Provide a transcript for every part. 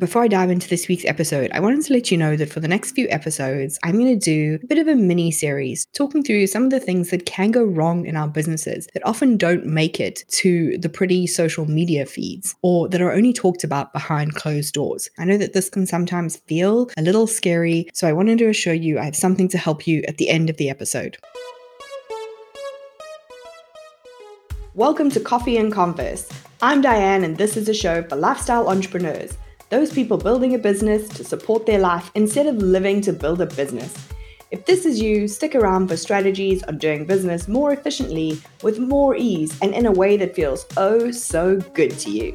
Before I dive into this week's episode, I wanted to let you know that for the next few episodes, I'm going to do a bit of a mini series talking through some of the things that can go wrong in our businesses that often don't make it to the pretty social media feeds or that are only talked about behind closed doors. I know that this can sometimes feel a little scary, so I wanted to assure you I have something to help you at the end of the episode. Welcome to Coffee and Converse. I'm Diane, and this is a show for lifestyle entrepreneurs those people building a business to support their life instead of living to build a business. If this is you, stick around for strategies on doing business more efficiently, with more ease, and in a way that feels oh so good to you.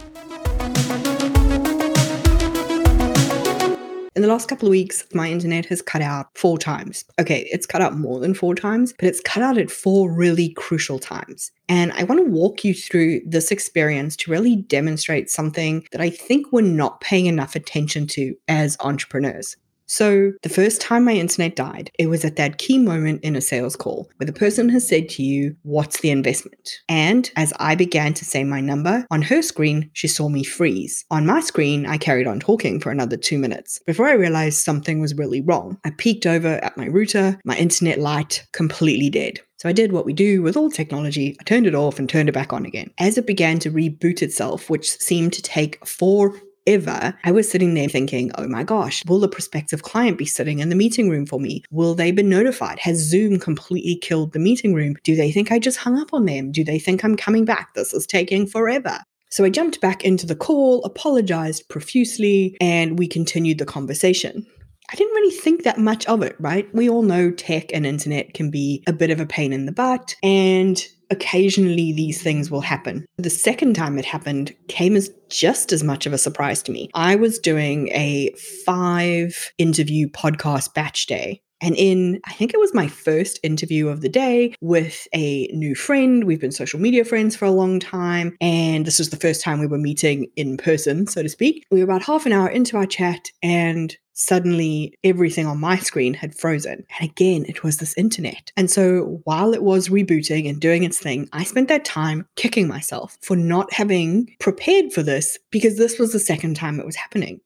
In the last couple of weeks, my internet has cut out four times. Okay, it's cut out more than four times, but it's cut out at four really crucial times. And I want to walk you through this experience to really demonstrate something that I think we're not paying enough attention to as entrepreneurs. So, the first time my internet died, it was at that key moment in a sales call where the person has said to you, What's the investment? And as I began to say my number, on her screen, she saw me freeze. On my screen, I carried on talking for another two minutes before I realized something was really wrong. I peeked over at my router, my internet light completely dead. So I did what we do with all technology. I turned it off and turned it back on again. As it began to reboot itself, which seemed to take four ever, I was sitting there thinking, oh my gosh, will the prospective client be sitting in the meeting room for me? Will they be notified? Has Zoom completely killed the meeting room? Do they think I just hung up on them? Do they think I'm coming back? This is taking forever. So I jumped back into the call, apologized profusely, and we continued the conversation. I didn't really think that much of it, right? We all know tech and internet can be a bit of a pain in the butt, and occasionally these things will happen. The second time it happened came as just as much of a surprise to me. I was doing a five interview podcast batch day and in, I think it was my first interview of the day with a new friend. We've been social media friends for a long time. And this was the first time we were meeting in person, so to speak. We were about half an hour into our chat, and suddenly everything on my screen had frozen. And again, it was this internet. And so while it was rebooting and doing its thing, I spent that time kicking myself for not having prepared for this because this was the second time it was happening.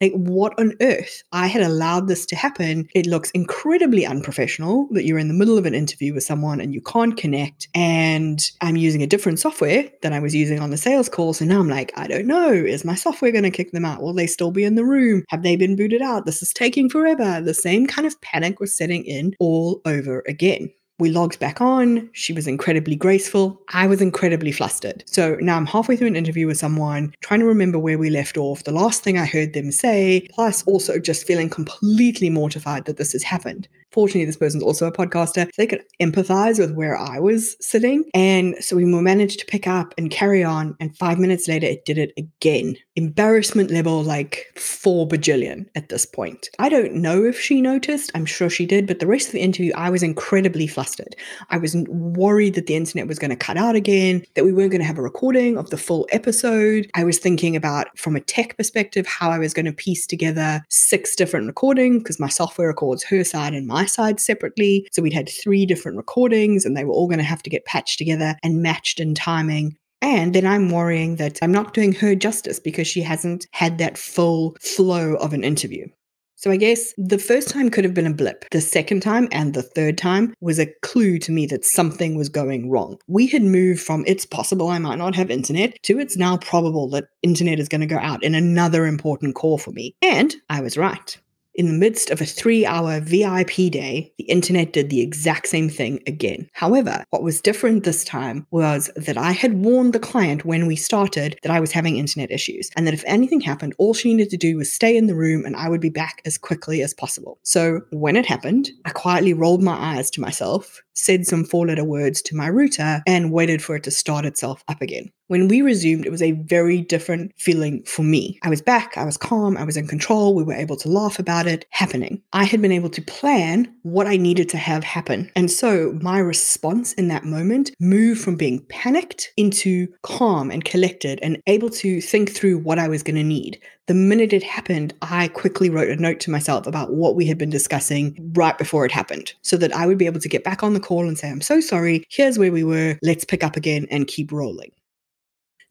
Like, what on earth? I had allowed this to happen. It looks incredibly unprofessional that you're in the middle of an interview with someone and you can't connect. And I'm using a different software than I was using on the sales call. So now I'm like, I don't know. Is my software going to kick them out? Will they still be in the room? Have they been booted out? This is taking forever. The same kind of panic was setting in all over again. We logged back on. She was incredibly graceful. I was incredibly flustered. So now I'm halfway through an interview with someone, trying to remember where we left off, the last thing I heard them say, plus also just feeling completely mortified that this has happened. Fortunately, this person's also a podcaster, they could empathize with where I was sitting. And so we managed to pick up and carry on. And five minutes later, it did it again. Embarrassment level like four bajillion at this point. I don't know if she noticed. I'm sure she did. But the rest of the interview, I was incredibly flustered. I was worried that the internet was going to cut out again, that we weren't going to have a recording of the full episode. I was thinking about, from a tech perspective, how I was going to piece together six different recordings because my software records her side and my side separately. So we'd had three different recordings and they were all going to have to get patched together and matched in timing. And then I'm worrying that I'm not doing her justice because she hasn't had that full flow of an interview. So I guess the first time could have been a blip. The second time and the third time was a clue to me that something was going wrong. We had moved from it's possible I might not have internet to it's now probable that internet is going to go out in another important call for me. And I was right. In the midst of a three hour VIP day, the internet did the exact same thing again. However, what was different this time was that I had warned the client when we started that I was having internet issues, and that if anything happened, all she needed to do was stay in the room and I would be back as quickly as possible. So when it happened, I quietly rolled my eyes to myself, said some four letter words to my router, and waited for it to start itself up again. When we resumed, it was a very different feeling for me. I was back, I was calm, I was in control, we were able to laugh about it happening. I had been able to plan what I needed to have happen. And so my response in that moment moved from being panicked into calm and collected and able to think through what I was going to need. The minute it happened, I quickly wrote a note to myself about what we had been discussing right before it happened so that I would be able to get back on the call and say, I'm so sorry, here's where we were, let's pick up again and keep rolling.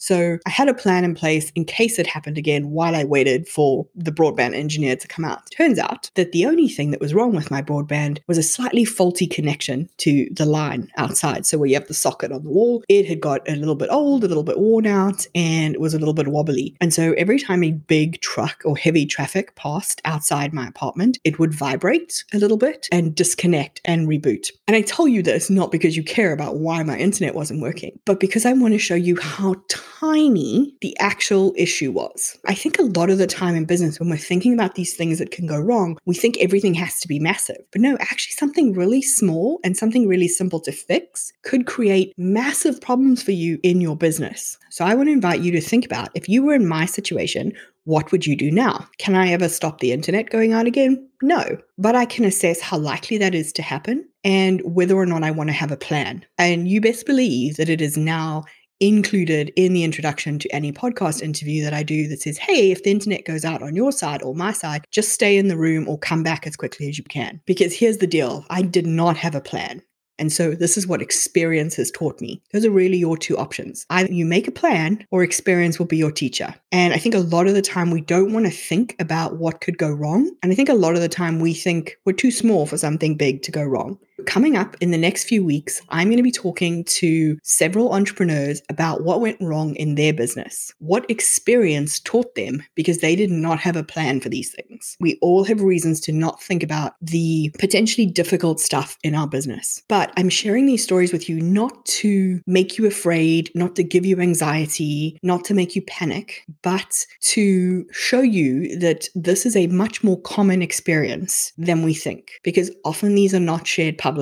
So I had a plan in place in case it happened again while I waited for the broadband engineer to come out. Turns out that the only thing that was wrong with my broadband was a slightly faulty connection to the line outside. So where you have the socket on the wall, it had got a little bit old, a little bit worn out, and it was a little bit wobbly. And so every time a big truck or heavy traffic passed outside my apartment, it would vibrate a little bit and disconnect and reboot. And I tell you this not because you care about why my internet wasn't working, but because I want to show you how tiny the actual issue was. I think a lot of the time in business, when we're thinking about these things that can go wrong, we think everything has to be massive. But no, actually, something really small and something really simple to fix could create massive problems for you in your business. So I want to invite you to think about if you were in my situation, what would you do now? Can I ever stop the internet going out again? No, but I can assess how likely that is to happen and whether or not I want to have a plan. And you best believe that it is now included in the introduction to any podcast interview that I do that says, hey, if the internet goes out on your side or my side, just stay in the room or come back as quickly as you can. Because here's the deal I did not have a plan. And so this is what experience has taught me. Those are really your two options. Either you make a plan or experience will be your teacher. And I think a lot of the time we don't want to think about what could go wrong. And I think a lot of the time we think we're too small for something big to go wrong. Coming up in the next few weeks, I'm going to be talking to several entrepreneurs about what went wrong in their business, what experience taught them because they did not have a plan for these things. We all have reasons to not think about the potentially difficult stuff in our business. But I'm sharing these stories with you not to make you afraid, not to give you anxiety, not to make you panic, but to show you that this is a much more common experience than we think because often these are not shared publicly.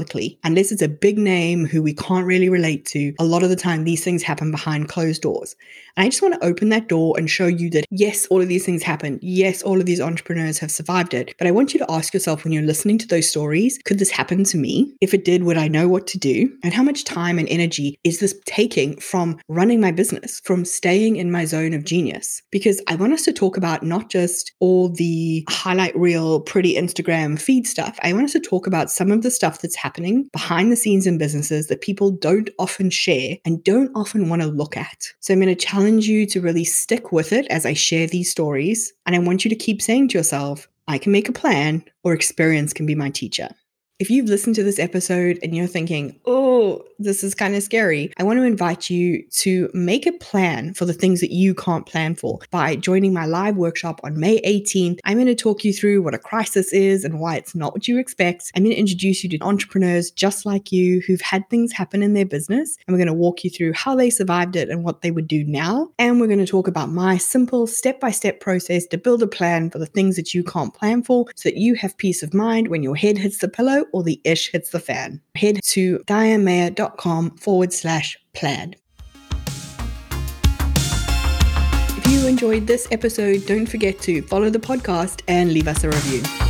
Unless it's a big name who we can't really relate to, a lot of the time these things happen behind closed doors. And I just want to open that door and show you that yes, all of these things happen. Yes, all of these entrepreneurs have survived it. But I want you to ask yourself when you're listening to those stories, could this happen to me? If it did, would I know what to do? And how much time and energy is this taking from running my business, from staying in my zone of genius? Because I want us to talk about not just all the highlight reel, pretty Instagram feed stuff. I want us to talk about some of the stuff that's happening behind the scenes in businesses that people don't often share and don't often want to look at. So I'm going to challenge you to really stick with it as I share these stories. And I want you to keep saying to yourself, I can make a plan or experience can be my teacher. If you've listened to this episode and you're thinking, oh, this is kind of scary, I want to invite you to make a plan for the things that you can't plan for by joining my live workshop on May 18th. I'm going to talk you through what a crisis is and why it's not what you expect. I'm going to introduce you to entrepreneurs just like you who've had things happen in their business, and we're going to walk you through how they survived it and what they would do now. And we're going to talk about my simple step by step process to build a plan for the things that you can't plan for so that you have peace of mind when your head hits the pillow or the ish hits the fan. Head to dianemayor.com forward slash plan. If you enjoyed this episode, don't forget to follow the podcast and leave us a review.